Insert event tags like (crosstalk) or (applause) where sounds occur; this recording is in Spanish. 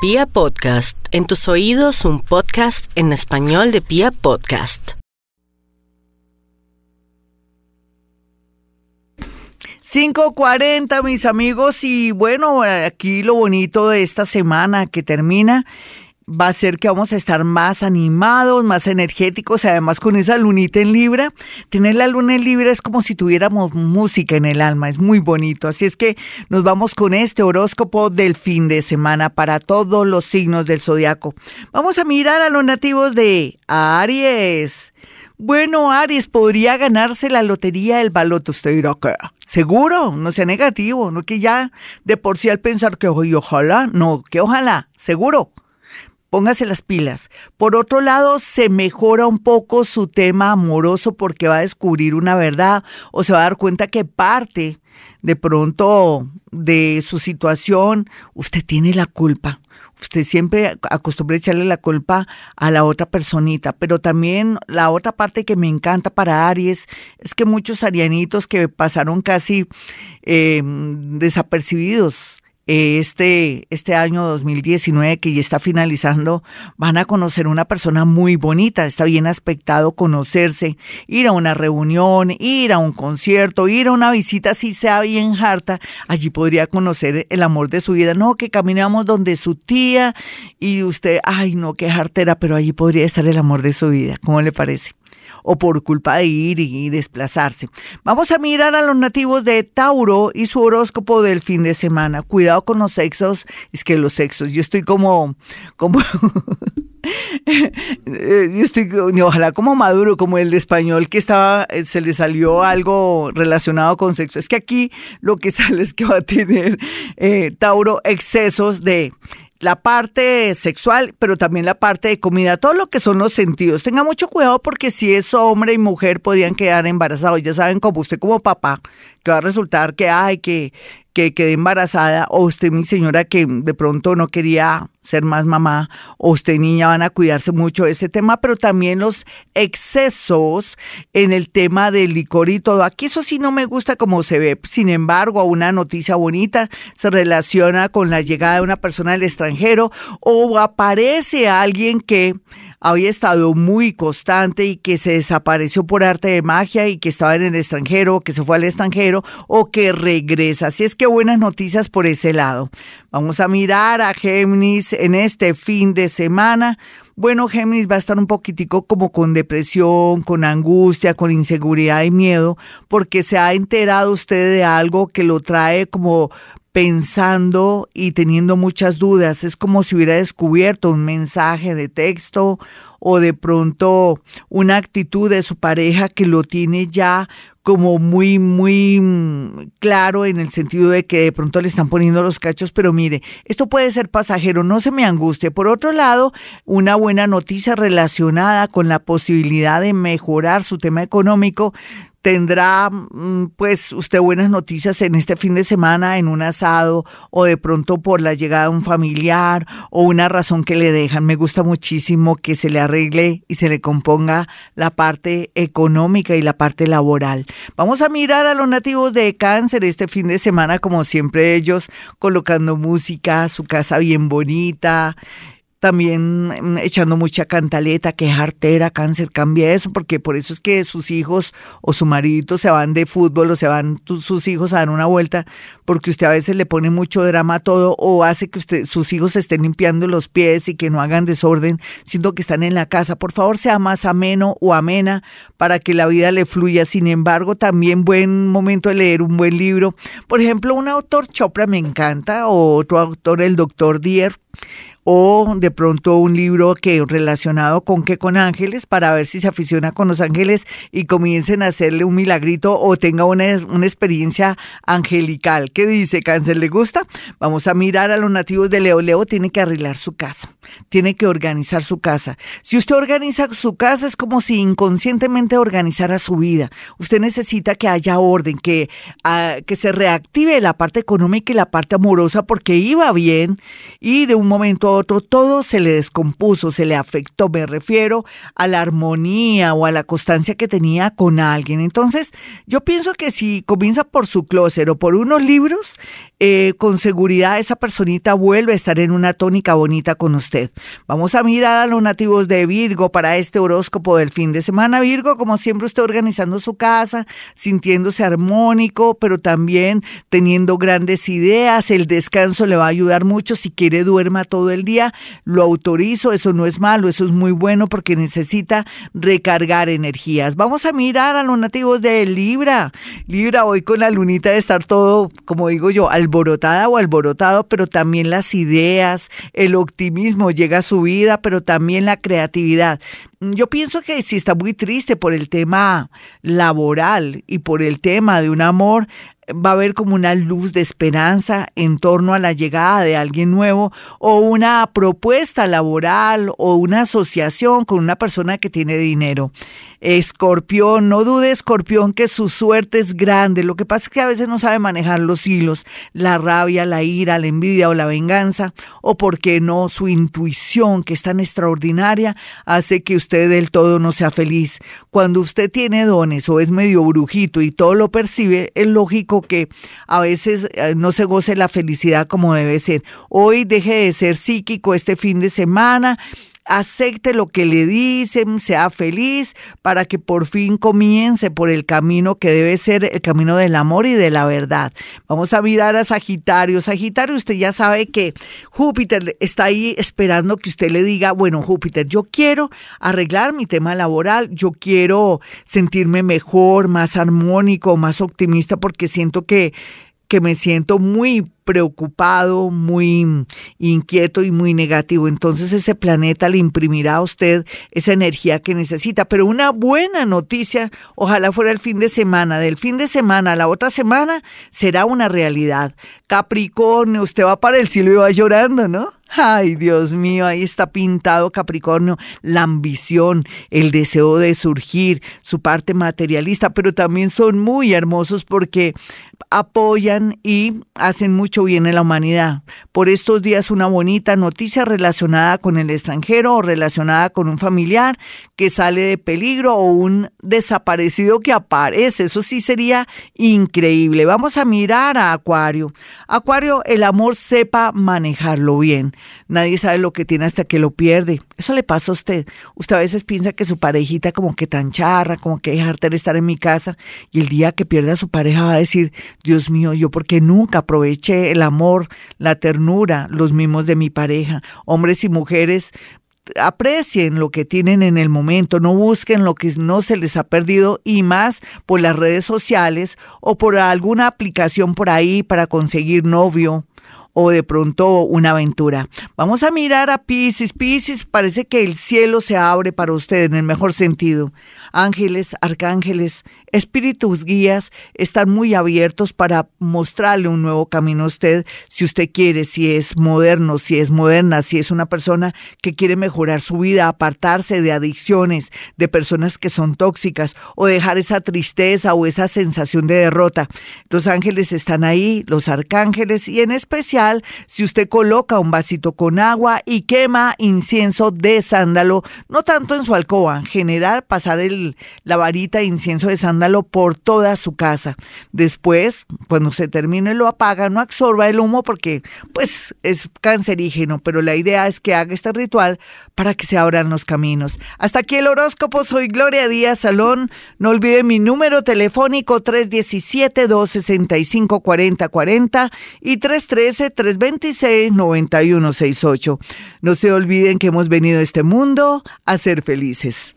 Pia Podcast, en tus oídos un podcast en español de Pia Podcast. 5.40 mis amigos y bueno, aquí lo bonito de esta semana que termina va a ser que vamos a estar más animados, más energéticos, además con esa lunita en Libra. Tener la luna en Libra es como si tuviéramos música en el alma, es muy bonito. Así es que nos vamos con este horóscopo del fin de semana para todos los signos del zodiaco. Vamos a mirar a los nativos de Aries. Bueno, Aries, podría ganarse la lotería del baloto. Usted dirá seguro, no sea negativo, no que ya de por sí al pensar que ojalá, no, que ojalá, seguro póngase las pilas. Por otro lado, se mejora un poco su tema amoroso porque va a descubrir una verdad o se va a dar cuenta que parte de pronto de su situación, usted tiene la culpa. Usted siempre acostumbra echarle la culpa a la otra personita, pero también la otra parte que me encanta para Aries es que muchos arianitos que pasaron casi eh, desapercibidos este, este año 2019 que ya está finalizando, van a conocer una persona muy bonita, está bien aspectado conocerse, ir a una reunión, ir a un concierto, ir a una visita, si sea bien harta, allí podría conocer el amor de su vida. No, que caminamos donde su tía y usted, ay no, qué hartera, pero allí podría estar el amor de su vida. ¿Cómo le parece? O por culpa de ir y desplazarse. Vamos a mirar a los nativos de Tauro y su horóscopo del fin de semana. Cuidado con los sexos, es que los sexos, yo estoy como, como (laughs) yo estoy, ojalá como maduro, como el español que estaba, eh, se le salió algo relacionado con sexo. Es que aquí lo que (laughs) sale es que va a tener eh, Tauro excesos de la parte sexual, pero también la parte de comida, todo lo que son los sentidos. Tenga mucho cuidado porque si es hombre y mujer podrían quedar embarazados. Ya saben, como usted como papá, que va a resultar que, ay, que que quedé embarazada, o usted, mi señora, que de pronto no quería ser más mamá, o usted, niña, van a cuidarse mucho de ese tema, pero también los excesos en el tema del licor y todo. Aquí eso sí no me gusta como se ve. Sin embargo, una noticia bonita se relaciona con la llegada de una persona del extranjero o aparece alguien que había estado muy constante y que se desapareció por arte de magia y que estaba en el extranjero, que se fue al extranjero o que regresa. Así es que buenas noticias por ese lado. Vamos a mirar a Géminis en este fin de semana. Bueno, Géminis va a estar un poquitico como con depresión, con angustia, con inseguridad y miedo, porque se ha enterado usted de algo que lo trae como pensando y teniendo muchas dudas. Es como si hubiera descubierto un mensaje de texto o de pronto una actitud de su pareja que lo tiene ya como muy, muy mm, claro en el sentido de que de pronto le están poniendo los cachos, pero mire, esto puede ser pasajero, no se me angustie. Por otro lado, una buena noticia relacionada con la posibilidad de mejorar su tema económico tendrá mm, pues usted buenas noticias en este fin de semana en un asado o de pronto por la llegada de un familiar o una razón que le dejan. Me gusta muchísimo que se le arregle y se le componga la parte económica y la parte laboral. Vamos a mirar a los nativos de cáncer este fin de semana como siempre ellos colocando música, su casa bien bonita también mm, echando mucha cantaleta, que artera, cáncer, cambia eso, porque por eso es que sus hijos o su marido se van de fútbol o se van sus hijos a dar una vuelta, porque usted a veces le pone mucho drama a todo o hace que usted, sus hijos estén limpiando los pies y que no hagan desorden, siendo que están en la casa. Por favor, sea más ameno o amena para que la vida le fluya. Sin embargo, también buen momento de leer un buen libro. Por ejemplo, un autor Chopra me encanta, o otro autor, el doctor Dier o de pronto un libro que relacionado con qué con ángeles para ver si se aficiona con los ángeles y comiencen a hacerle un milagrito o tenga una, una experiencia angelical. ¿Qué dice Cáncer? ¿Le gusta? Vamos a mirar a los nativos de Leo. Leo tiene que arreglar su casa. tiene que organizar su casa. Si usted organiza su casa es como si inconscientemente organizara su vida. Usted necesita que haya orden, que, ah, que se reactive la parte económica y la parte amorosa porque iba bien y de un momento a otro todo se le descompuso, se le afectó. Me refiero a la armonía o a la constancia que tenía con alguien. Entonces, yo pienso que si comienza por su closet o por unos libros, eh, con seguridad esa personita vuelve a estar en una tónica bonita con usted. Vamos a mirar a los nativos de Virgo para este horóscopo del fin de semana. Virgo, como siempre, usted organizando su casa, sintiéndose armónico, pero también teniendo grandes ideas. El descanso le va a ayudar mucho. Si quiere, duerma todo el día. Lo autorizo. Eso no es malo, eso es muy bueno porque necesita recargar energías. Vamos a mirar a los nativos de Libra. Libra, hoy con la lunita de estar todo, como digo yo, al alborotada o alborotado, pero también las ideas, el optimismo llega a su vida, pero también la creatividad. Yo pienso que si está muy triste por el tema laboral y por el tema de un amor, va a haber como una luz de esperanza en torno a la llegada de alguien nuevo o una propuesta laboral o una asociación con una persona que tiene dinero. Escorpión, no dude, Escorpión, que su suerte es grande. Lo que pasa es que a veces no sabe manejar los hilos, la rabia, la ira, la envidia o la venganza, o porque no, su intuición, que es tan extraordinaria, hace que usted del todo no sea feliz. Cuando usted tiene dones o es medio brujito y todo lo percibe, es lógico que a veces eh, no se goce la felicidad como debe ser. Hoy deje de ser psíquico este fin de semana acepte lo que le dicen, sea feliz, para que por fin comience por el camino que debe ser el camino del amor y de la verdad. Vamos a mirar a Sagitario. Sagitario, usted ya sabe que Júpiter está ahí esperando que usted le diga, bueno, Júpiter, yo quiero arreglar mi tema laboral, yo quiero sentirme mejor, más armónico, más optimista, porque siento que que me siento muy preocupado, muy inquieto y muy negativo. Entonces ese planeta le imprimirá a usted esa energía que necesita. Pero una buena noticia, ojalá fuera el fin de semana. Del fin de semana a la otra semana será una realidad. Capricornio, usted va para el cielo y va llorando, ¿no? Ay, Dios mío, ahí está pintado Capricornio, la ambición, el deseo de surgir, su parte materialista, pero también son muy hermosos porque apoyan y hacen mucho bien en la humanidad. Por estos días una bonita noticia relacionada con el extranjero o relacionada con un familiar que sale de peligro o un desaparecido que aparece. Eso sí sería increíble. Vamos a mirar a Acuario. Acuario, el amor sepa manejarlo bien. Nadie sabe lo que tiene hasta que lo pierde. Eso le pasa a usted. Usted a veces piensa que su parejita como que tan charra, como que dejarte de estar en mi casa y el día que pierde a su pareja va a decir, Dios mío, yo porque nunca aproveché el amor, la ternura, los mimos de mi pareja. Hombres y mujeres aprecien lo que tienen en el momento, no busquen lo que no se les ha perdido y más por las redes sociales o por alguna aplicación por ahí para conseguir novio, o de pronto una aventura. Vamos a mirar a Pisces. Pisces parece que el cielo se abre para usted en el mejor sentido. Ángeles, arcángeles, espíritus guías están muy abiertos para mostrarle un nuevo camino a usted si usted quiere, si es moderno, si es moderna, si es una persona que quiere mejorar su vida, apartarse de adicciones, de personas que son tóxicas o dejar esa tristeza o esa sensación de derrota. Los ángeles están ahí, los arcángeles y en especial si usted coloca un vasito con agua y quema incienso de sándalo, no tanto en su alcoba, en general pasar el, la varita de incienso de sándalo por toda su casa. Después, cuando se termine, lo apaga, no absorba el humo porque pues es cancerígeno, pero la idea es que haga este ritual para que se abran los caminos. Hasta aquí el horóscopo, soy Gloria Díaz Salón. No olvide mi número telefónico 317-265-4040 y 313-326-9168. No se olviden que hemos venido a este mundo a ser felices.